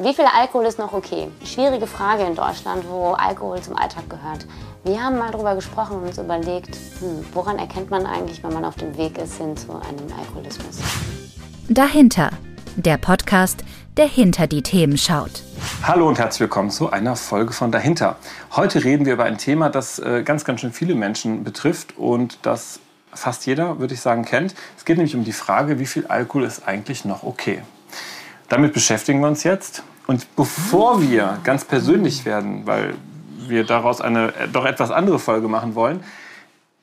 Wie viel Alkohol ist noch okay? Schwierige Frage in Deutschland, wo Alkohol zum Alltag gehört. Wir haben mal darüber gesprochen und uns überlegt, hm, woran erkennt man eigentlich, wenn man auf dem Weg ist hin zu einem Alkoholismus? Dahinter, der Podcast, der hinter die Themen schaut. Hallo und herzlich willkommen zu einer Folge von Dahinter. Heute reden wir über ein Thema, das äh, ganz, ganz schön viele Menschen betrifft und das fast jeder, würde ich sagen, kennt. Es geht nämlich um die Frage, wie viel Alkohol ist eigentlich noch okay? Damit beschäftigen wir uns jetzt. Und bevor wir ganz persönlich werden, weil wir daraus eine äh, doch etwas andere Folge machen wollen,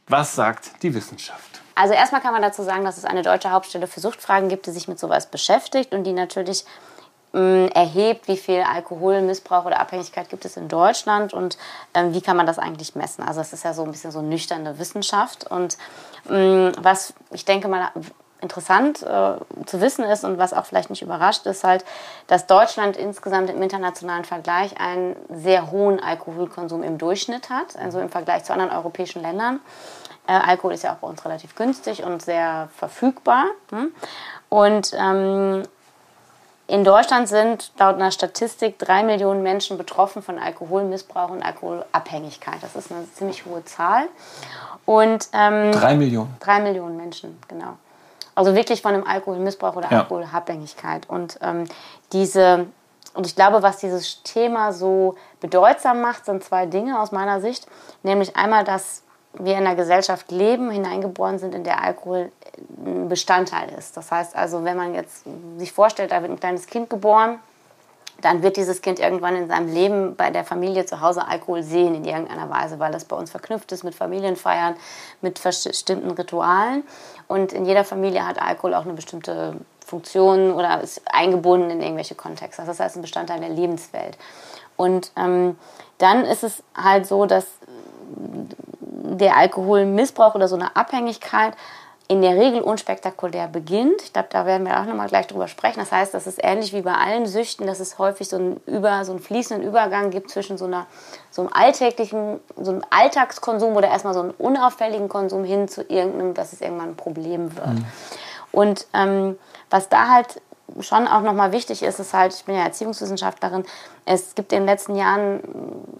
was sagt die Wissenschaft? Also erstmal kann man dazu sagen, dass es eine deutsche Hauptstelle für Suchtfragen gibt, die sich mit sowas beschäftigt und die natürlich mh, mm, erhebt, wie viel Alkoholmissbrauch oder Abhängigkeit gibt es in Deutschland und ähm, wie kann man das eigentlich messen. Also es ist ja so ein bisschen so nüchterne Wissenschaft und mh, mm, was ich denke mal interessant äh, zu wissen ist und was auch vielleicht nicht überrascht, ist halt, dass Deutschland insgesamt im internationalen Vergleich einen sehr hohen Alkoholkonsum im Durchschnitt hat, also im Vergleich zu anderen europäischen Ländern. Äh, Alkohol ist ja auch bei uns relativ günstig und sehr verfügbar. Hm? Und ähm, in Deutschland sind laut einer Statistik drei Millionen Menschen betroffen von Alkoholmissbrauch und Alkoholabhängigkeit. Das ist eine ziemlich hohe Zahl. Und, ähm, drei Millionen? Drei Millionen Menschen, genau. Also wirklich von einem Alkoholmissbrauch oder ja. Alkoholabhängigkeit. Und ähm, diese, und ich glaube, was dieses Thema so bedeutsam macht, sind zwei Dinge aus meiner Sicht. Nämlich einmal, dass wir in einer Gesellschaft leben, hineingeboren sind, in der Alkohol ein Bestandteil ist. Das heißt also, wenn man jetzt sich vorstellt, da wird ein kleines Kind geboren, dann wird dieses Kind irgendwann in seinem Leben bei der Familie zu Hause Alkohol sehen in irgendeiner Weise, weil das bei uns verknüpft ist mit Familienfeiern, mit bestimmten Ritualen. Und in jeder Familie hat Alkohol auch eine bestimmte Funktion oder ist eingebunden in irgendwelche Kontexte. Das heißt, ein Bestandteil der Lebenswelt. Und ähm, dann ist es halt so, dass der Alkoholmissbrauch oder so eine Abhängigkeit in der Regel unspektakulär beginnt. Ich glaube, da werden wir auch nochmal gleich drüber sprechen. Das heißt, das ist ähnlich wie bei allen Süchten, dass es häufig so einen, Über, so einen fließenden Übergang gibt zwischen so, einer, so einem alltäglichen, so einem Alltagskonsum oder erstmal so einem unauffälligen Konsum hin zu irgendeinem, dass es irgendwann ein Problem wird. Mhm. Und ähm, was da halt schon auch nochmal wichtig ist, ist halt, ich bin ja Erziehungswissenschaftlerin, es gibt in den letzten Jahren,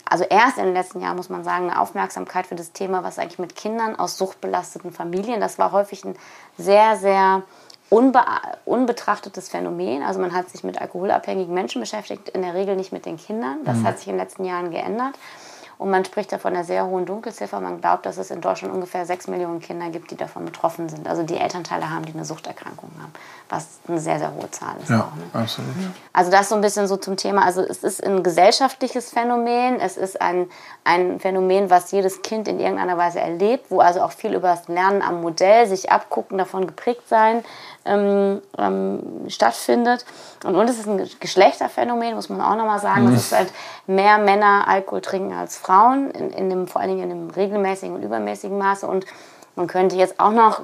also erst in den letzten Jahren muss man sagen, eine Aufmerksamkeit für das Thema, was eigentlich mit Kindern aus suchtbelasteten Familien, das war häufig ein sehr, sehr unbe unbetrachtetes Phänomen. Also man hat sich mit alkoholabhängigen Menschen beschäftigt, in der Regel nicht mit den Kindern. Das mhm. hat sich in den letzten Jahren geändert. Und man spricht da von einer sehr hohen Dunkelziffer. Man glaubt, dass es in Deutschland ungefähr sechs Millionen Kinder gibt, die davon betroffen sind. Also die Elternteile haben, die eine Suchterkrankung haben. Was eine sehr, sehr hohe Zahl ist. Ja, auch, ne? absolut. Also das so ein bisschen so zum Thema. Also es ist ein gesellschaftliches Phänomen. Es ist ein, ein Phänomen, was jedes Kind in irgendeiner Weise erlebt, wo also auch viel über das Lernen am Modell, sich abgucken, davon geprägt sein, ähm, ähm, stattfindet. Und, und es ist ein Geschlechterphänomen, muss man auch nochmal sagen. Mhm. Es ist halt mehr Männer Alkohol trinken als Frauen, in, in dem, vor allen Dingen in einem regelmäßigen und übermäßigen Maße. Und man könnte jetzt auch noch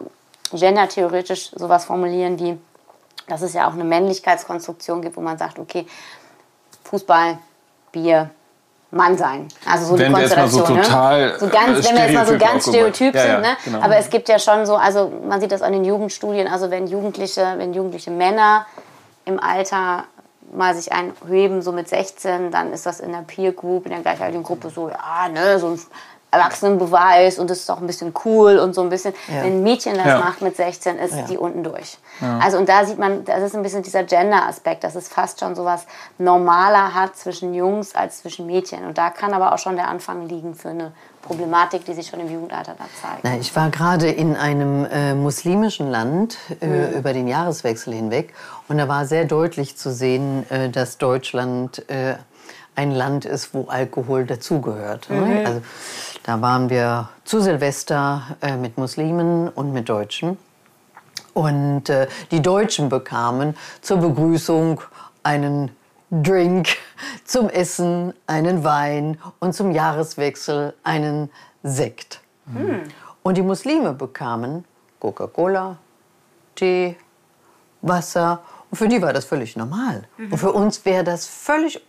gendertheoretisch sowas formulieren wie, dass es ja auch eine Männlichkeitskonstruktion gibt, wo man sagt, okay, Fußball, Bier, Mann sein. Also so wenn die Konstellation. So ne? total so ganz, wenn wir jetzt mal so ganz stereotyp ja, sind, ja, ne? Genau. Aber es gibt ja schon so, also man sieht das an den Jugendstudien, also wenn Jugendliche, wenn jugendliche Männer im Alter mal sich einheben, so mit 16, dann ist das in der Peer Group, in der gleichaltrigen Gruppe so, ja, ne, so ein Erwachsenenbeweis und das ist auch ein bisschen cool und so ein bisschen. Ja. Wenn ein Mädchen das ja. macht mit 16, ist ja. die unten durch. Also und da sieht man, das ist ein bisschen dieser Gender-Aspekt, dass es fast schon so was normaler hat zwischen Jungs als zwischen Mädchen. Und da kann aber auch schon der Anfang liegen für eine Problematik, die sich schon im Jugendalter da zeigt. Na, ich war gerade in einem äh, muslimischen Land äh, mhm. über den Jahreswechsel hinweg und da war sehr deutlich zu sehen, äh, dass Deutschland äh, ein Land ist, wo Alkohol dazugehört. Ne? Mhm. Also, da waren wir zu Silvester äh, mit Muslimen und mit Deutschen. Und äh, die Deutschen bekamen zur Begrüßung einen Drink, zum Essen einen Wein und zum Jahreswechsel einen Sekt. Mhm. Und die Muslime bekamen Coca-Cola, Tee, Wasser. Und für die war das völlig normal. Mhm. Und für uns wäre das völlig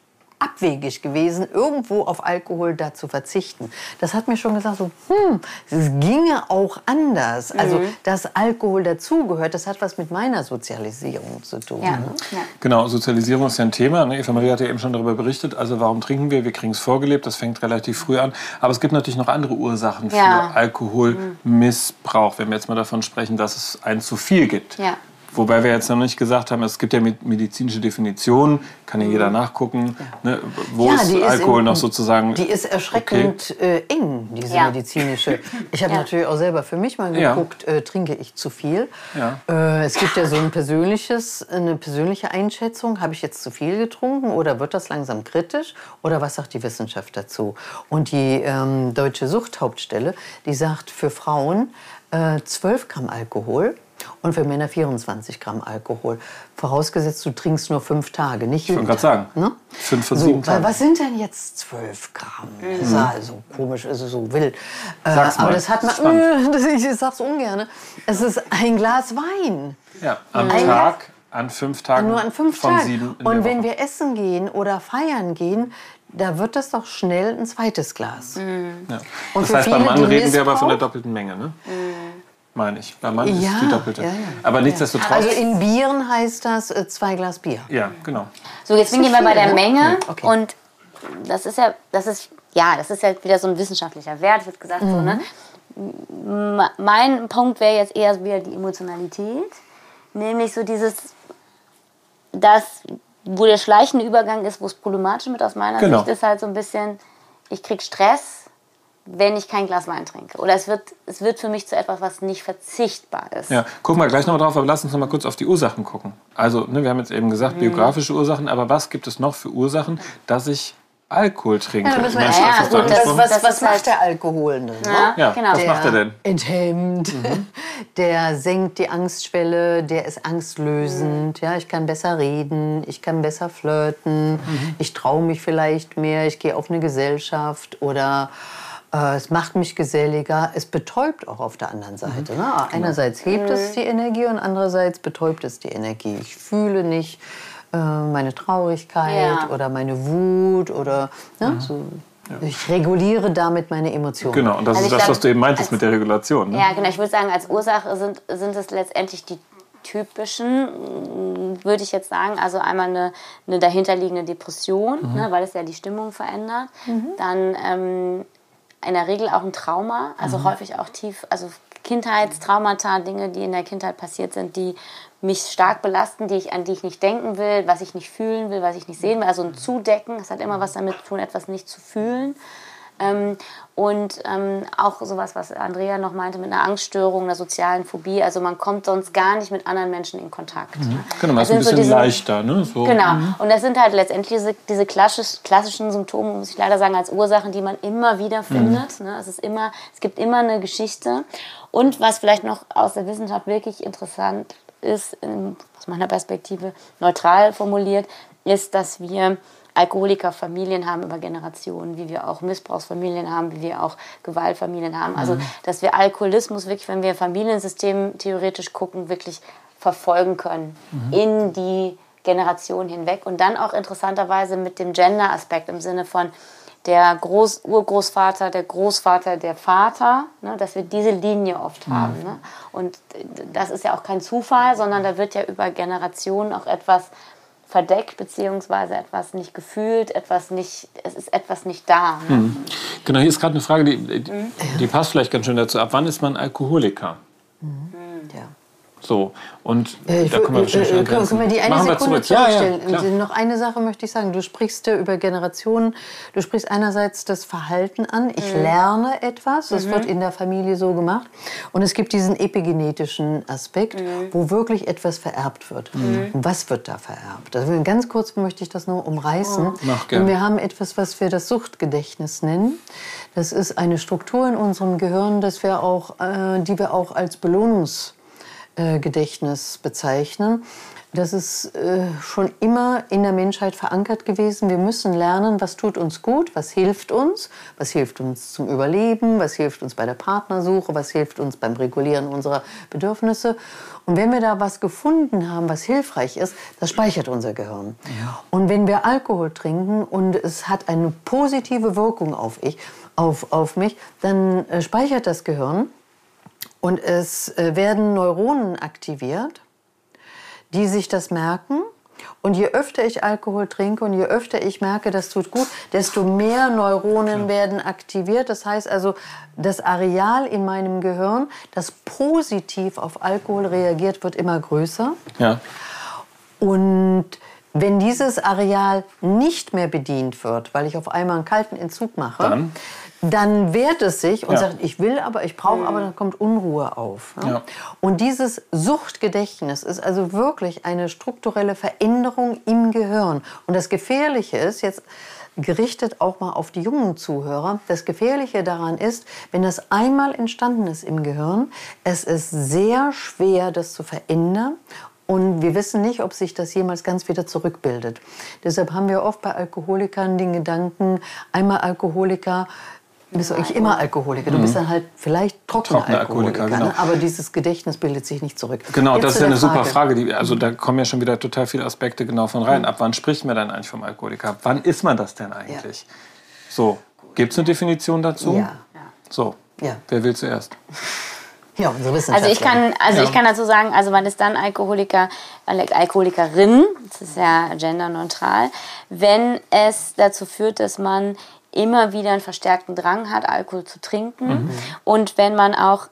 abwegig gewesen, irgendwo auf Alkohol da zu verzichten. Das hat mir schon gesagt, so, hm, es ginge auch anders. Also, dass Alkohol dazugehört, das hat was mit meiner Sozialisierung zu tun. Ja. Ne? Ja. Genau, Sozialisierung ist ja ein Thema. Ne? Eva Maria hat ja eben schon darüber berichtet. Also warum trinken wir? Wir kriegen es vorgelebt. Das fängt relativ früh an. Aber es gibt natürlich noch andere Ursachen für Ja. Alkoholmissbrauch, wenn wir jetzt mal davon sprechen, dass es ein zu viel gibt. Wobei wir jetzt noch nicht gesagt haben, es gibt ja med- medizinische Definitionen, kann ja jeder nachgucken, ne? wo Ja, ist Alkohol im- noch sozusagen. Die ist erschreckend äh, eng, diese Ja. medizinische. Ich habe Ja. natürlich auch selber für mich mal Ja. geguckt, äh, trinke ich zu viel. Ja. Äh, es gibt ja so ein persönliches, eine persönliche Einschätzung. Habe ich jetzt zu viel getrunken oder wird das langsam kritisch? Oder was sagt die Wissenschaft dazu? Und die ähm, Deutsche Suchthauptstelle, die sagt für Frauen äh, 12 Gramm Alkohol. Und für Männer 24 Gramm Alkohol. Vorausgesetzt, du trinkst nur fünf Tage, nicht Ich jeden wollte gerade sagen, Ne? fünf von so, sieben Tagen. Was sind denn jetzt 12 Gramm? Das ist also komisch, ist so wild. Äh, Sag's mal, aber das hat man, ich sag's ungern. Es ist ein Glas Wein. Ja, am Ein- Tag, an fünf Tagen Nur an fünf von Tagen. sieben Und wenn Woche. wir essen gehen oder feiern gehen, da wird das doch schnell ein zweites Glas. Ja. Und Das für heißt, beim Mann reden wir aber von der doppelten Menge, ne? Meine ich. Beim Mann Ja, ist die doppelte. ja, ja. Aber nichtsdestotrotz. Also in Bieren heißt das äh, zwei Glas Bier. ja, genau. So, jetzt sind wir bei der? Menge. Okay. Und das ist ja, das ist, ja, das ist ja wieder so ein wissenschaftlicher Wert, wird gesagt. So, ne? M- Mein Punkt wäre jetzt eher wieder die Emotionalität. Nämlich so dieses, das, wo der schleichende Übergang ist, wo es problematisch mit aus meiner Genau. Sicht ist halt so ein bisschen, ich krieg Stress, wenn ich kein Glas Wein trinke. Oder es wird, es wird für mich zu etwas, was nicht verzichtbar ist. Ja, gucken wir gleich noch mal drauf, aber lass uns noch mal kurz auf die Ursachen gucken. Also, ne, wir haben jetzt eben gesagt, biografische Ursachen, aber was gibt es noch für Ursachen, dass ich Alkohol trinke? Ja, da müssen wir ja, gut, das- angesprochen? was, das was ist macht halt- der Alkohol denn? ne? Ja, Ja, genau. was macht er denn? Enthemmt, der senkt die Angstschwelle, der ist angstlösend. Ja, ich kann besser reden, ich kann besser flirten, ich traue mich vielleicht mehr, ich gehe auf eine Gesellschaft oder es macht mich geselliger. Es betäubt auch auf der anderen Seite. Ne? Einerseits hebt es die Energie und andererseits betäubt es die Energie. Ich fühle nicht äh, meine Traurigkeit Ja. oder meine Wut oder ne? so. Ich reguliere damit meine Emotionen. Genau, und das Also ist das, glaub, was du eben meintest als- mit der Regulation. Ne? Ja, genau. Ich würde sagen, als Ursache sind, sind es letztendlich die typischen, würde ich jetzt sagen. Also einmal eine, eine dahinterliegende Depression, ne, weil es ja die Stimmung verändert. Dann ähm, in der Regel auch ein Trauma, also häufig auch tief, also Kindheitstraumata, Dinge, die in der Kindheit passiert sind, die mich stark belasten, die ich, an die ich nicht denken will, was ich nicht fühlen will, was ich nicht sehen will. Also ein Zudecken, das hat immer was damit zu tun, etwas nicht zu fühlen. Ähm, und ähm, auch sowas, was Andrea noch meinte, mit einer Angststörung, einer sozialen Phobie. Also man kommt sonst gar nicht mit anderen Menschen in Kontakt. Genau, Das ist ein sind so bisschen diese- leichter. Ne? So. Genau. Und das sind halt letztendlich diese, diese klassisch, klassischen Symptome, muss ich leider sagen, als Ursachen, die man immer wieder findet. Ne? Es, ist immer, es gibt immer eine Geschichte. Und was vielleicht noch aus der Wissenschaft wirklich interessant ist, in, aus meiner Perspektive neutral formuliert, ist, dass wir Alkoholikerfamilien haben über Generationen, wie wir auch Missbrauchsfamilien haben, wie wir auch Gewaltfamilien haben. Also, dass wir Alkoholismus wirklich, wenn wir Familiensystem theoretisch gucken, wirklich verfolgen können in die Generation hinweg. Und dann auch interessanterweise mit dem Gender-Aspekt im Sinne von der Groß Urgroßvater, der Großvater, der Vater, ne, dass wir diese Linie oft haben. Ne? Und das ist ja auch kein Zufall, sondern da wird ja über Generationen auch etwas verdeckt, beziehungsweise etwas nicht gefühlt, etwas nicht, es ist etwas nicht da. Ne? Genau, hier ist gerade eine Frage, die, die, Mhm. die passt vielleicht ganz schön dazu. Ab wann ist man Alkoholiker? Ja. So, und Äh, Ich da können wir wahrscheinlich äh, äh, können, können wir die eine Machen wir Sekunde zurück. Ja, ja, zurückstellen? noch eine Sache möchte ich sagen. Du sprichst ja über Generationen. Du sprichst einerseits das Verhalten an. Ich Mhm. lerne etwas. Das wird in der Familie so gemacht. Und es gibt diesen epigenetischen Aspekt, Mhm. wo wirklich etwas vererbt wird. Und was wird da vererbt? Also ganz kurz möchte ich das nur umreißen. Mach gern. Und wir haben etwas, was wir das Suchtgedächtnis nennen. Das ist eine Struktur in unserem Gehirn, dass wir auch, äh, die wir auch als Belohnungs Gedächtnis bezeichnen. Das ist äh, schon immer in der Menschheit verankert gewesen. Wir müssen lernen, was tut uns gut, was hilft uns, was hilft uns zum Überleben, was hilft uns bei der Partnersuche, was hilft uns beim Regulieren unserer Bedürfnisse. Und wenn wir da was gefunden haben, was hilfreich ist, das speichert unser Gehirn. Ja. Und wenn wir Alkohol trinken und es hat eine positive Wirkung auf, ich, auf, auf mich, dann äh, speichert das Gehirn und es äh, werden Neuronen aktiviert die sich das merken. Und je öfter ich Alkohol trinke und je öfter ich merke, das tut gut, desto mehr Neuronen werden aktiviert. Das heißt also, das Areal in meinem Gehirn, das positiv auf Alkohol reagiert, wird immer größer. Ja. Und wenn dieses Areal nicht mehr bedient wird, weil ich auf einmal einen kalten Entzug mache, Dann? Dann wehrt es sich und ja. sagt, ich will aber, ich brauche aber, dann kommt Unruhe auf. Ne? Ja. Und dieses Suchtgedächtnis ist also wirklich eine strukturelle Veränderung im Gehirn. Und das Gefährliche ist jetzt gerichtet auch mal auf die jungen Zuhörer. Das Gefährliche daran ist, wenn das einmal entstanden ist im Gehirn, es ist sehr schwer, das zu verändern und wir wissen nicht, ob sich das jemals ganz wieder zurückbildet. Deshalb haben wir oft bei Alkoholikern den Gedanken, einmal Alkoholiker, bist du eigentlich immer Alkoholiker. Du mhm. bist dann halt vielleicht trockener, trockener Alkoholiker, Alkoholiker ne? genau. aber dieses Gedächtnis bildet sich nicht zurück. Genau, Jetzt das ist ja eine Frage. super Frage. Die, also da kommen ja schon wieder total viele Aspekte genau von rein. Mhm. Ab wann spricht man dann eigentlich vom Alkoholiker? Wann ist man das denn eigentlich? Ja. So, gibt es eine Definition dazu? Ja. So, ja. wer will zuerst? Ja, unsere Also ich kann, also ja. ich kann dazu sagen, also man ist dann Alkoholiker, Alkoholikerin, das ist ja genderneutral, wenn es dazu führt, dass man immer wieder einen verstärkten Drang hat, Alkohol zu trinken. Mhm. Und wenn man auch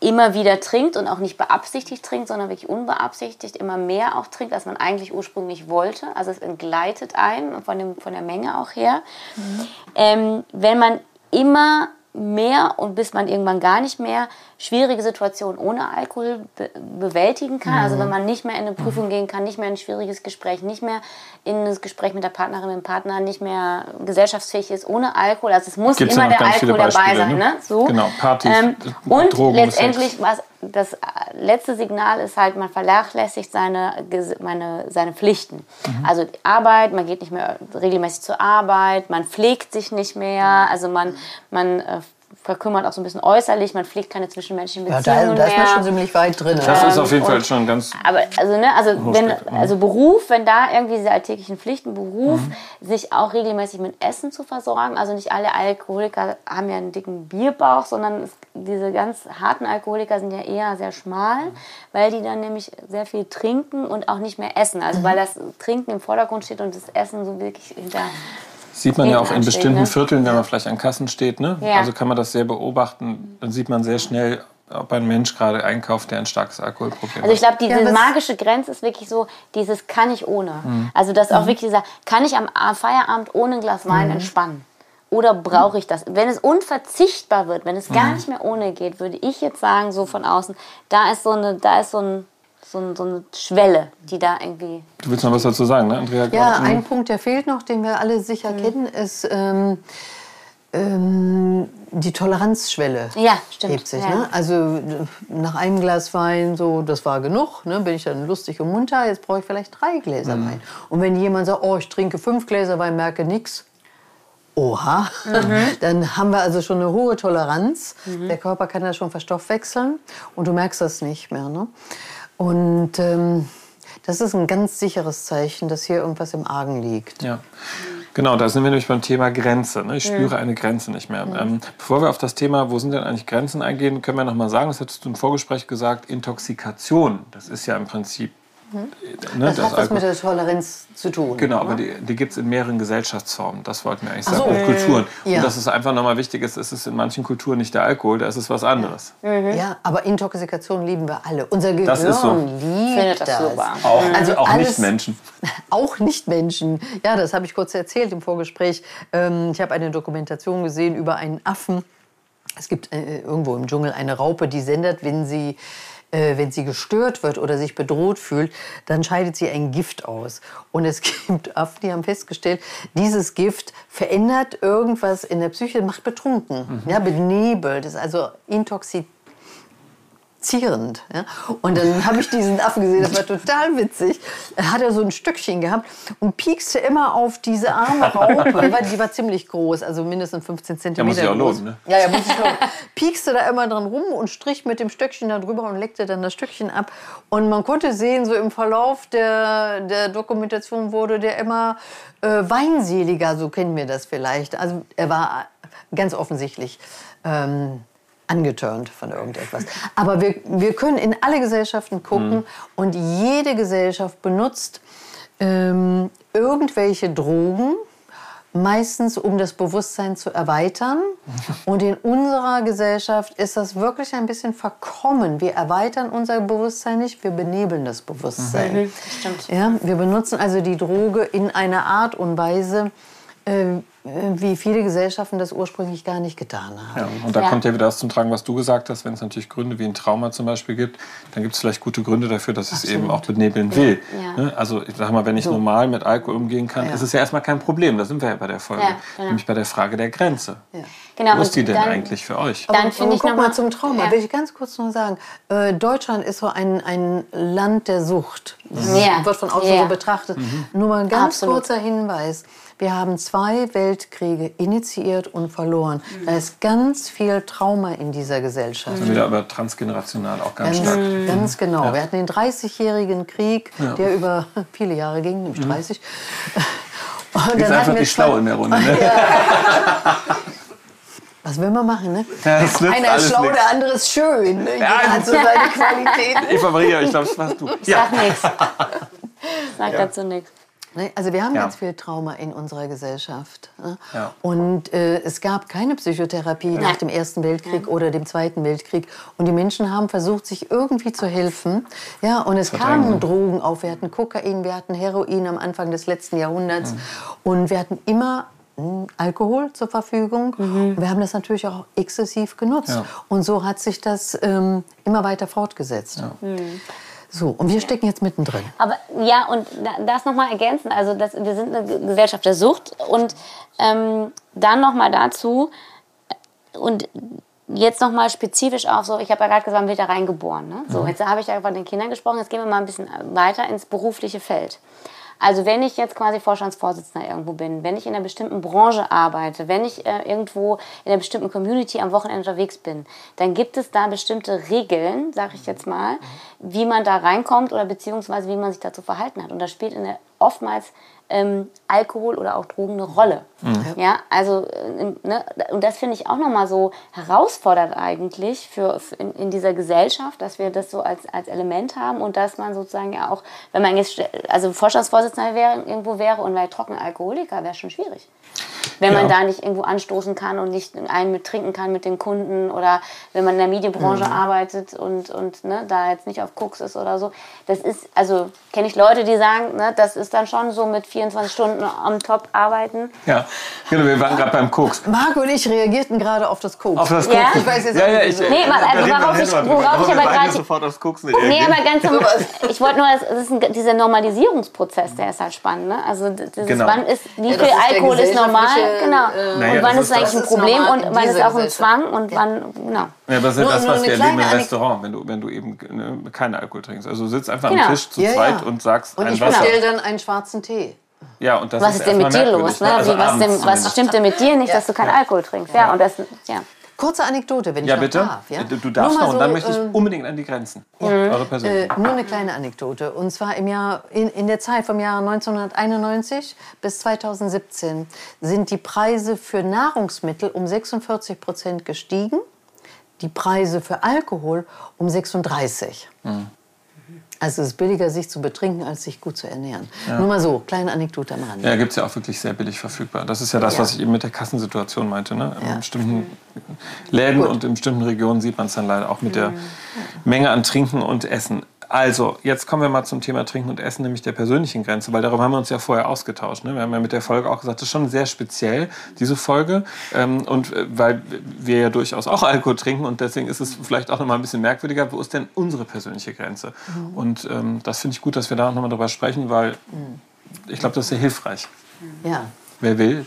immer wieder trinkt und auch nicht beabsichtigt trinkt, sondern wirklich unbeabsichtigt immer mehr auch trinkt, als man eigentlich ursprünglich wollte. Also es entgleitet einen von, dem, von der Menge auch her. Mhm. Ähm, wenn man immer mehr und bis man irgendwann gar nicht mehr schwierige Situationen ohne Alkohol be bewältigen kann. Mhm. Also wenn man nicht mehr in eine Prüfung gehen kann, nicht mehr in ein schwieriges Gespräch, nicht mehr in das Gespräch mit der Partnerin, mit dem Partner, nicht mehr gesellschaftsfähig ist ohne Alkohol. Also es muss Gibt's immer der Alkohol dabei sein. Ne? ne? So. Genau, Partys, ähm, Und Drogen, letztendlich, was das letzte Signal ist halt, man vernachlässigt seine, meine, seine Pflichten. Mhm. Also Arbeit, man geht nicht mehr regelmäßig zur Arbeit, man pflegt sich nicht mehr, also man, man äh, verkümmert auch so ein bisschen äußerlich, man pflegt keine zwischenmenschlichen Beziehungen ja, da, da ist man schon ziemlich weit drin. Das ist auf jeden Fall schon ganz. Aber also ne, also wenn also Beruf, wenn da irgendwie diese alltäglichen Pflichten, Beruf, mhm. sich auch regelmäßig mit Essen zu versorgen. Also nicht alle Alkoholiker haben ja einen dicken Bierbauch, sondern es, diese ganz harten Alkoholiker sind ja eher sehr schmal, weil die dann nämlich sehr viel trinken und auch nicht mehr essen. Also mhm. weil das Trinken im Vordergrund steht und das Essen so wirklich hinter Sieht man ja auch in bestimmten ne? Vierteln, wenn man vielleicht an Kassen steht. Ne? Ja. Also kann man das sehr beobachten. Dann sieht man sehr schnell, ob ein Mensch gerade einkauft, der ein starkes Alkoholproblem hat. Also ich glaube, diese ja, magische Grenze ist wirklich so, dieses kann ich ohne. Mhm. Also das auch mhm. wirklich dieser, kann ich am Feierabend ohne ein Glas Wein mhm. entspannen? Oder brauche ich das? Wenn es unverzichtbar wird, wenn es gar mhm. nicht mehr ohne geht, würde ich jetzt sagen, so von außen, da ist so, eine, da ist so ein so, so eine Schwelle, die da irgendwie. Du willst noch was dazu sagen, ne, Andrea? Ja, ein Punkt, der fehlt noch, den wir alle sicher mhm. kennen, ist ähm, ähm, die Toleranzschwelle. Ja, stimmt. Hebt sich, ja. ne? Also nach einem Glas Wein, so, das war genug, ne? bin ich dann lustig und munter, jetzt brauche ich vielleicht drei Gläser mhm. Wein. Und wenn jemand sagt, oh, ich trinke fünf Gläser Wein, merke nichts, Oha, mhm. dann haben wir also schon eine hohe Toleranz. Mhm. Der Körper kann das schon verstoffwechseln und du merkst das nicht mehr. Ne? Und ähm, das ist ein ganz sicheres Zeichen, dass hier irgendwas im Argen liegt. Ja. Genau, da sind wir nämlich beim Thema Grenze. Ne? Ich spüre eine Grenze nicht mehr. Ähm, bevor wir auf das Thema, wo sind denn eigentlich Grenzen eingehen, können wir noch mal sagen, das hattest du im Vorgespräch gesagt, Intoxikation. Das ist ja im Prinzip Mhm. Ne, das, das hat was mit der Toleranz zu tun. Genau, aber die, die gibt es in mehreren Gesellschaftsformen. Das wollten wir eigentlich sagen. So. Auch Kulturen. Ja. Und dass es einfach nochmal wichtig ist, ist es in manchen Kulturen nicht der Alkohol, da ist es was anderes. Mhm. Ja, aber Intoxikation lieben wir alle. Unser Gehirn das ist so. liebt das. das. Auch, also auch Nicht-Menschen. Auch Nicht-Menschen. Ja, das habe ich kurz erzählt im Vorgespräch. Ähm, ich habe eine Dokumentation gesehen über einen Affen. Es gibt äh, irgendwo im Dschungel eine Raupe, die sendet, wenn sie äh, wenn sie gestört wird oder sich bedroht fühlt, dann scheidet sie ein Gift aus. Und es gibt Affen, die haben festgestellt, dieses Gift verändert irgendwas in der Psyche, macht betrunken, mhm. ja, benebelt, ist also intoxiziert zierend. Ja? Und dann habe ich diesen Affen gesehen, das war total witzig. Er hatte so ein Stückchen gehabt und piekste immer auf diese arme Raupe, weil die war ziemlich groß, also mindestens 15 Zentimeter muss sich auch lohnen, ne? Ja, ja, muss ich lohnen. Piekste da immer dran rum und strich mit dem Stöckchen da drüber und leckte dann das Stückchen ab. Und man konnte sehen, so im Verlauf der, der Dokumentation wurde der immer äh, weinseliger, so kennen wir das vielleicht. Also er war ganz offensichtlich ähm, angeturnt von irgendetwas. Aber wir, wir können in alle Gesellschaften gucken und jede Gesellschaft benutzt ähm, irgendwelche Drogen, meistens um das Bewusstsein zu erweitern. Und in unserer Gesellschaft ist das wirklich ein bisschen verkommen. Wir erweitern unser Bewusstsein nicht, wir benebeln das Bewusstsein. stimmt. Ja, wir benutzen also die Droge in einer Art und Weise, äh, wie viele Gesellschaften das ursprünglich gar nicht getan haben. Ja, und da Ja. kommt ja wieder das zum Tragen, was du gesagt hast. Wenn es natürlich Gründe wie ein Trauma zum Beispiel gibt, dann gibt es vielleicht gute Gründe dafür, dass es eben auch benebeln will. Ja. Ne? Also ich sag mal, wenn ich normal mit Alkohol umgehen kann, ist es ja erstmal kein Problem. Da sind wir ja bei der Folge. Ja, genau. Nämlich bei der Frage der Grenze. Genau, Wo ist die und denn dann- eigentlich für euch? Dann Aber finde ich guck noch mal mal- zum Trauma. Ja. Will ich ganz kurz noch sagen. Äh, Deutschland ist so ein, ein Land der Sucht. Das Ja. wird von außen Ja. so betrachtet. Nur mal ein ganz Absolut. kurzer Hinweis. Wir haben zwei Weltkriege initiiert und verloren. Mhm. Da ist ganz viel Trauma in dieser Gesellschaft. Also wieder aber transgenerational auch ganz Ganz, stark. ganz genau. Wir hatten den 30-jährigen Krieg, der über viele Jahre ging, nämlich 30. Und Ist dann einfach wir die Schlau in der Runde. Ne? Was will man machen, ne? Das nützt Einer ist alles schlau, nichts. der andere ist schön. Ne? Jeder Ja, hat so seine Qualitäten. Eva Maria, ich glaube, das warst du. Ja. Sag nichts. Sag dazu nichts. Ne, Also wir haben Ja. ganz viel Trauma in unserer Gesellschaft. ne? Ja. Und äh, es gab keine Psychotherapie nach Nein. dem Ersten Weltkrieg oder dem Zweiten Weltkrieg. Und die Menschen haben versucht, sich irgendwie zu helfen. Ja, und es kamen Drogen auf. Wir hatten Kokain, wir hatten Heroin am Anfang des letzten Jahrhunderts. Und wir hatten immer Alkohol zur Verfügung. Und wir haben das natürlich auch exzessiv genutzt. Ja. Und so hat sich das ähm, immer weiter fortgesetzt. So, und wir stecken jetzt mittendrin. Aber ja, und da- das nochmal ergänzen. Also das, wir sind eine Ge- Gesellschaft der Sucht. Und ähm, dann nochmal dazu, äh, und jetzt nochmal spezifisch auf so, ich habe ja gerade gesagt, man wird da reingeboren. Ne? So, jetzt habe ich ja von den Kindern gesprochen, jetzt gehen wir mal ein bisschen weiter ins berufliche Feld. Also wenn ich jetzt quasi Vorstandsvorsitzender irgendwo bin, wenn ich in einer bestimmten Branche arbeite, wenn ich äh, irgendwo in einer bestimmten Community am Wochenende unterwegs bin, dann gibt es da bestimmte Regeln, sage ich jetzt mal, wie man da reinkommt oder beziehungsweise wie man sich dazu verhalten hat. Und da spielt in der, oftmals ähm, Alkohol oder auch Drogen eine Rolle. Ja, also äh, ne, und das finde ich auch nochmal so herausfordernd eigentlich für, für in, in dieser Gesellschaft, dass wir das so als, als Element haben und dass man sozusagen ja auch, wenn man jetzt also Vorstandsvorsitzender wäre, irgendwo wäre und wäre trocken Alkoholiker, wäre schon schwierig. Wenn man Ja. da nicht irgendwo anstoßen kann und nicht einen mit trinken kann mit den Kunden oder wenn man in der Medienbranche arbeitet und, und ne, da jetzt nicht auf Koks ist oder so. Das ist, also kenne ich Leute, die sagen, ne, das ist dann schon so mit 24 Stunden am Top arbeiten. Ja, genau, wir waren gerade beim Koks. Marc und ich reagierten gerade auf das Koks. Auf das Ja? Koksen. Ich weiß jetzt ja, ja, nicht, ich, wieso. Nee, da also worauf ich- worauf ich aber gerade- sofort aufs Nee, reagieren. aber ganz zum, ich wollte nur, das, ist ein, dieser Normalisierungsprozess, der ist halt spannend. Ne? Also dieses, Genau. wann ist, wie Ja, viel ist der Alkohol ist normal, genau. äh, Naja, und wann ist ist eigentlich ein ist Problem und wann ist auch ein. Zwang und wann, genau. Ja, aber das, Nur- das was wir erleben im Restaurant, wenn du, wenn du eben äh, keinen Alkohol trinkst. Also du sitzt einfach Genau. am Tisch zu Ja, zweit ja. und sagst Und ein ich Wasser. bestelle dann einen schwarzen Tee. Ja, und das Was ist denn mit dir los? Ne? Also Wie, was, abends denn, was stimmt denn mit dir nicht, dass du keinen Alkohol trinkst? Ja, und das, ja. Kurze Anekdote, wenn ich Ja, noch bitte. darf. Ja? Du, du darfst noch mal und dann so, möchte ich ähm, unbedingt an die Grenzen. Eure Äh, nur eine kleine Anekdote. Und zwar im Jahr, in, in der Zeit vom Jahr 1991 bis 2017 sind die Preise für Nahrungsmittel um 46 Prozent gestiegen, die Preise für Alkohol um 36. Also es ist billiger, sich zu betrinken, als sich gut zu ernähren. Nur mal so, kleine Anekdote am Rande. Ja, gibt es ja auch wirklich sehr billig verfügbar. Das ist ja das, Ja. was ich eben mit der Kassensituation meinte. Ne? In Ja. bestimmten Läden Gut. und in bestimmten Regionen sieht man es dann leider auch mit der Menge an Trinken und Essen. Also, jetzt kommen wir mal zum Thema Trinken und Essen, nämlich der persönlichen Grenze, weil darüber haben wir uns ja vorher ausgetauscht. Ne? Wir haben ja mit der Folge auch gesagt, das ist schon sehr speziell, diese Folge. Ähm, und äh, weil wir ja durchaus auch Alkohol trinken und deswegen ist es vielleicht auch nochmal ein bisschen merkwürdiger, wo ist denn unsere persönliche Grenze? Und ähm, das finde ich gut, dass wir da nochmal drüber sprechen, weil ich glaube, das ist sehr hilfreich. Ja. Wer will,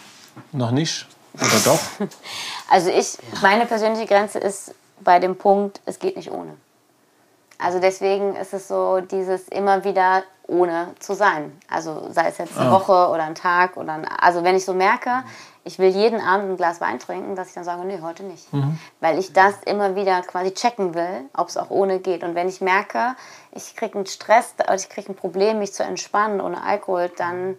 noch nicht oder doch? Also ich, meine persönliche Grenze ist bei dem Punkt, es geht nicht ohne. Also deswegen ist es so dieses immer wieder ohne zu sein. Also sei es jetzt eine oh. Woche oder ein Tag oder ein, also wenn ich so merke, ich will jeden Abend ein Glas Wein trinken, dass ich dann sage, nee, heute nicht. Mhm. Weil ich das immer wieder quasi checken will, ob es auch ohne geht. Und wenn ich merke, ich kriege einen Stress, ich kriege ein Problem, mich zu entspannen ohne Alkohol, dann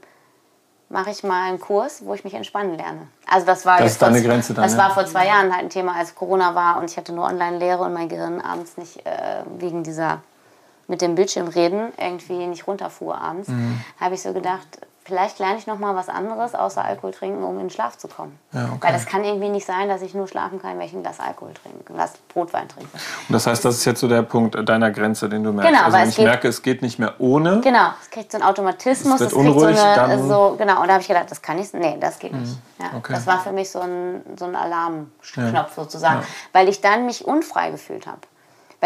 mache ich mal einen Kurs, wo ich mich entspannen lerne. Also das war das ist deine Grenze dann, Das ja. war vor zwei Jahren halt ein Thema, als Corona war und ich hatte nur Online-Lehre und mein Gehirn abends nicht äh, wegen dieser mit dem Bildschirm reden irgendwie nicht runterfuhr abends, mhm. habe ich so gedacht, vielleicht lerne ich noch mal was anderes außer Alkohol trinken, um in den Schlaf zu kommen. Ja, okay. Weil das kann irgendwie nicht sein, dass ich nur schlafen kann, wenn ich ein Glas Alkohol trinke, ein Glas Brotwein trinke. Und das heißt, das ist jetzt so der Punkt deiner Grenze, den du merkst. Genau, also wenn ich geht, merke, es geht nicht mehr ohne. Genau, es kriegt so einen Automatismus, es, wird es unruhig, so eine, so, genau. Und da habe ich gedacht, das kann ich, nee, das geht nicht. Mhm. Ja, okay. Das war für mich so ein, so ein Alarmknopf ja. sozusagen, weil ich dann mich unfrei gefühlt habe.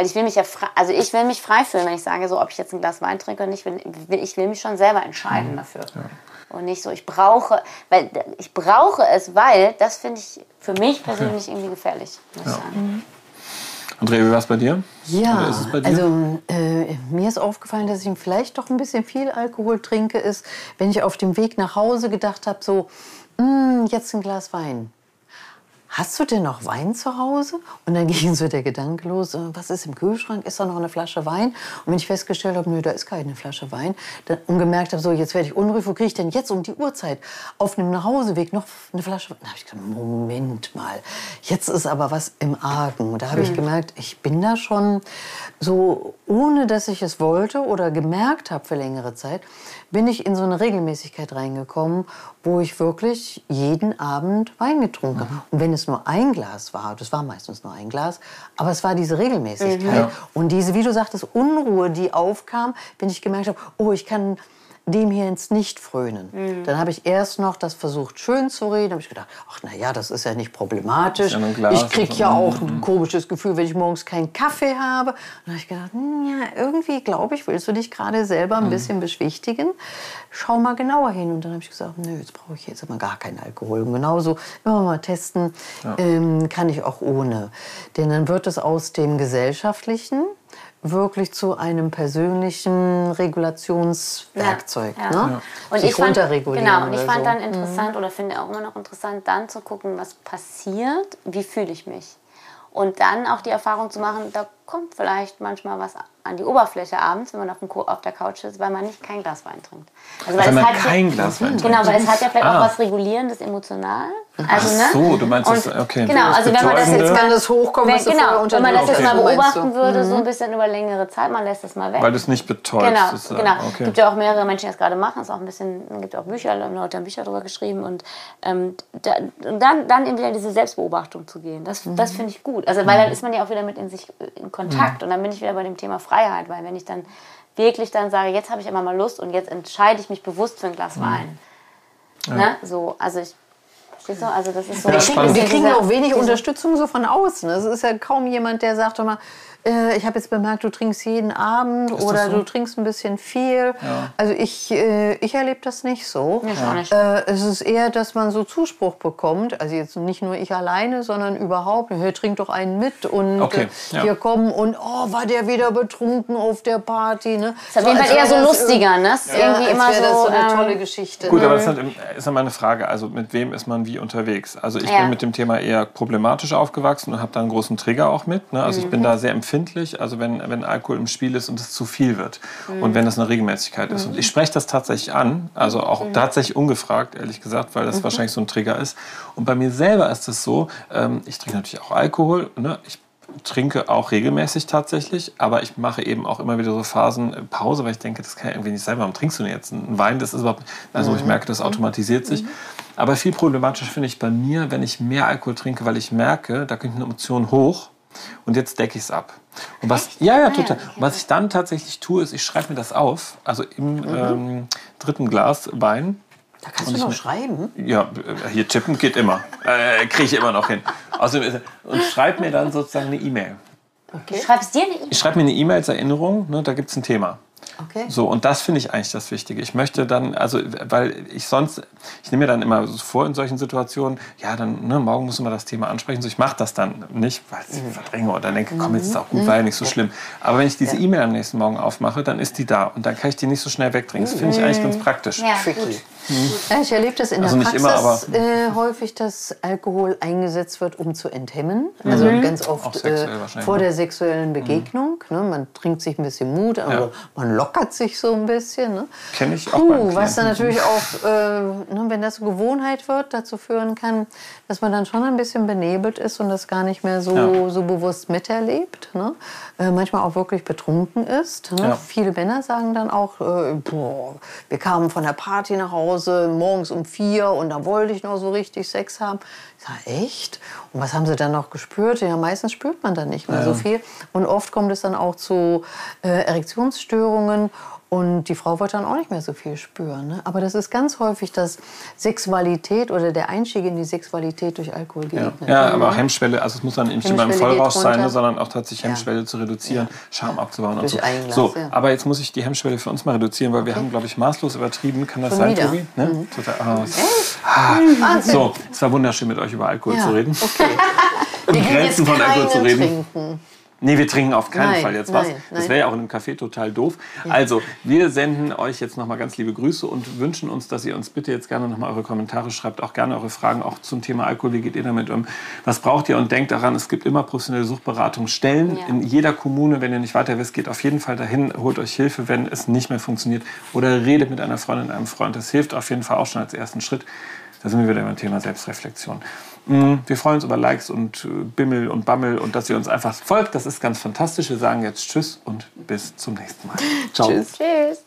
Weil ich will mich ja frei, also ich will mich frei fühlen, wenn ich sage, so ob ich jetzt ein Glas Wein trinke oder nicht, will, ich will mich schon selber entscheiden mhm. dafür. Ja. Und nicht so, ich brauche, weil ich brauche es, weil das finde ich für mich persönlich okay. irgendwie gefährlich, muss ja. sagen. Mhm. Andrea, wie war es bei dir? Ja, ist bei dir? also äh, mir ist aufgefallen, dass ich vielleicht doch ein bisschen viel Alkohol trinke, ist, wenn ich auf dem Weg nach Hause gedacht habe, so, mm, jetzt ein Glas Wein hast du denn noch Wein zu Hause? Und dann ging so der Gedanke los, äh, was ist im Kühlschrank? Ist da noch eine Flasche Wein? Und wenn ich festgestellt habe, nö, da ist keine Flasche Wein, dann, und gemerkt habe, so, jetzt werde ich unruhig, wo kriege ich denn jetzt um die Uhrzeit auf einem Nachhauseweg noch eine Flasche Wein? Da habe ich gedacht, Moment mal, jetzt ist aber was im Argen. Und da habe ich gemerkt, ich bin da schon so, ohne dass ich es wollte oder gemerkt habe für längere Zeit, bin ich in so eine Regelmäßigkeit reingekommen, wo ich wirklich jeden Abend Wein getrunken habe. Mhm. Und wenn es nur ein Glas war, das war meistens nur ein Glas, aber es war diese Regelmäßigkeit. Mhm. Ja. Und diese, wie du sagtest, Unruhe, die aufkam, wenn ich gemerkt habe, oh, ich kann dem hier ins Nicht frönen. Mhm. Dann habe ich erst noch das versucht schön zu reden. habe ich gedacht, ach na ja, das ist ja nicht problematisch. Ja ich kriege ja auch ein komisches Gefühl, wenn ich morgens keinen Kaffee habe. dann habe ich gedacht, hm, ja, irgendwie glaube ich, willst du dich gerade selber ein mhm. bisschen beschwichtigen. Schau mal genauer hin. Und dann habe ich gesagt, nö, jetzt brauche ich jetzt immer gar keinen Alkohol. Und genauso immer mal testen, ja. ähm, kann ich auch ohne. Denn dann wird es aus dem Gesellschaftlichen wirklich zu einem persönlichen Regulationswerkzeug. Ja, ja. Ne? Ja. Und Sich ich fand, genau, und ich fand so. dann interessant mhm. oder finde auch immer noch interessant, dann zu gucken, was passiert, wie fühle ich mich. Und dann auch die Erfahrung zu machen, da kommt vielleicht manchmal was an die Oberfläche abends, wenn man auf, dem, auf der Couch ist, weil man nicht kein Glas Wein trinkt. Also, weil man kein ja, Glas Wein trinkt. Genau, weil es hat ja vielleicht ah. auch was Regulierendes emotional. Also, ne? Ach so, du meinst das, okay. Genau, also wenn man das jetzt kann das hochkommen, wenn, genau, wenn man das jetzt mal beobachten würde, so ein mhm. bisschen über längere Zeit, man lässt das mal weg. Weil das nicht betäubt. Genau, ist, genau. Okay. Es gibt ja auch mehrere Menschen, die das gerade machen. Es auch ein bisschen, gibt auch Bücher, Leute haben Bücher darüber geschrieben und ähm, da, dann, dann in wieder diese Selbstbeobachtung zu gehen. Das, mhm. das finde ich gut. Also weil dann mhm. ist man ja auch wieder mit in sich in Kontakt mhm. und dann bin ich wieder bei dem Thema Freiheit, weil wenn ich dann wirklich dann sage, jetzt habe ich immer mal Lust und jetzt entscheide ich mich bewusst für ein Glas Wein. Ja. Ne? So, also ich Verstehst du? Also das ist so. Ja, wir kriegen auch wenig Unterstützung so von außen. Es ist ja kaum jemand, der sagt immer, äh, ich habe jetzt bemerkt, du trinkst jeden Abend oder so? du trinkst ein bisschen viel. Ja. Also ich, äh, ich erlebe das nicht so. Ja. Nicht. Äh, es ist eher, dass man so Zuspruch bekommt. Also jetzt nicht nur ich alleine, sondern überhaupt. Hey, trink doch einen mit und okay. Äh, ja. wir kommen und oh, war der wieder betrunken auf der Party. Ne? Das ist auf jeden Fall eher so lustiger. Ne? Das ist irgendwie immer so, das so eine ähm, tolle Geschichte. Gut, aber das ist halt meine Frage. Also mit wem ist man wie unterwegs? Also ich bin mit dem Thema eher problematisch aufgewachsen und habe da einen großen Trigger auch mit. Ne? Also mhm. ich bin mhm. da sehr empfindlich empfindlich, also wenn, wenn Alkohol im Spiel ist und es zu viel wird mhm. und wenn das eine Regelmäßigkeit ist. Und ich spreche das tatsächlich an, also auch mhm. tatsächlich ungefragt, ehrlich gesagt, weil das mhm. wahrscheinlich so ein Trigger ist. Und bei mir selber ist es so, ähm, ich trinke natürlich auch Alkohol, ne? ich trinke auch regelmäßig tatsächlich, aber ich mache eben auch immer wieder so Phasen äh, Pause, weil ich denke, das kann ja irgendwie nicht sein. Warum trinkst du denn jetzt einen Wein? Das ist überhaupt, also ich mhm. merke, das automatisiert sich. Mhm. Aber viel problematischer finde ich bei mir, wenn ich mehr Alkohol trinke, weil ich merke, da kommt eine Emotion hoch und jetzt decke ich es ab. Und was, ja, ja, total. Und was ich dann tatsächlich tue, ist, ich schreibe mir das auf, also im mhm. ähm, dritten Glas Wein. Da kannst du noch schreiben? Ja, äh, hier tippen geht immer. Äh, Kriege ich immer noch hin. Also, und schreibe mir dann sozusagen eine E-Mail. Okay. Du schreibst dir eine E-Mail? Ich schreibe mir eine E-Mail als Erinnerung, ne, da gibt es ein Thema. Okay. So, und das finde ich eigentlich das Wichtige. Ich möchte dann, also, weil ich sonst, ich nehme mir dann immer vor in solchen Situationen, ja, dann, ne, morgen muss man das Thema ansprechen. So, ich mache das dann nicht, weil ich mhm. verdränge oder denke, komm, jetzt ist es auch gut, mhm. war ja nicht so schlimm. Aber wenn ich diese ja. E-Mail am nächsten Morgen aufmache, dann ist die da und dann kann ich die nicht so schnell wegdrängen. Das finde ich eigentlich ganz praktisch. Ja, Tricky. Ja, ich erlebe das in also der Praxis immer, aber, äh, häufig, dass Alkohol eingesetzt wird, um zu enthemmen. Also mhm. ganz oft äh, vor der sexuellen Begegnung. Mhm. Ne? Man trinkt sich ein bisschen Mut, aber ja. man lockert sich so ein bisschen. Ne? Kenne ich auch Puh, Was dann natürlich auch, äh, ne, wenn das Gewohnheit wird, dazu führen kann, dass man dann schon ein bisschen benebelt ist und das gar nicht mehr so, ja. so bewusst miterlebt. Ne? Äh, manchmal auch wirklich betrunken ist. Ne? Viele Männer sagen dann auch, äh, boah, wir kamen von der Party nach Hause Hause morgens um vier und da wollte ich noch so richtig Sex haben. Ich sage, echt? Und was haben sie dann noch gespürt? Ja, meistens spürt man dann nicht mehr ja. so viel. Und oft kommt es dann auch zu äh, Erektionsstörungen und die Frau wird dann auch nicht mehr so viel spüren. Ne? Aber das ist ganz häufig, dass Sexualität oder der Einstieg in die Sexualität durch Alkohol geht. Ja, ne? ja aber Hemmschwelle, also es muss dann nicht immer im Vollrausch sein, ne, sondern auch tatsächlich Hemmschwelle ja. zu reduzieren, ja. Scham abzubauen durch und so. Glas, so. Aber jetzt muss ich die Hemmschwelle für uns mal reduzieren, weil okay. wir haben, glaube ich, maßlos übertrieben. Kann das Schon sein, wieder. Tobi? Ne? Mhm. Total, oh. ah. So, es war wunderschön, mit euch über Alkohol zu reden. Okay. Im Grenzen von Alkohol zu reden. Trinken. Nee, wir trinken auf keinen nein, Fall jetzt was. Nein, das wäre ja auch in einem Café total doof. Ja. Also, wir senden euch jetzt nochmal ganz liebe Grüße und wünschen uns, dass ihr uns bitte jetzt gerne nochmal eure Kommentare schreibt, auch gerne eure Fragen, auch zum Thema Alkohol. Wie geht ihr damit um? Was braucht ihr? Und denkt daran, es gibt immer professionelle Suchtberatungsstellen ja. in jeder Kommune. Wenn ihr nicht weiter wisst, geht auf jeden Fall dahin, holt euch Hilfe, wenn es nicht mehr funktioniert. Oder redet mit einer Freundin, einem Freund. Das hilft auf jeden Fall auch schon als ersten Schritt. Da sind wir wieder beim Thema Selbstreflexion. Mm, wir freuen uns über Likes und äh, Bimmel und Bammel und dass ihr uns einfach folgt. Das ist ganz fantastisch. Wir sagen jetzt Tschüss und bis zum nächsten Mal. Ciao. Tschüss. Tschüss.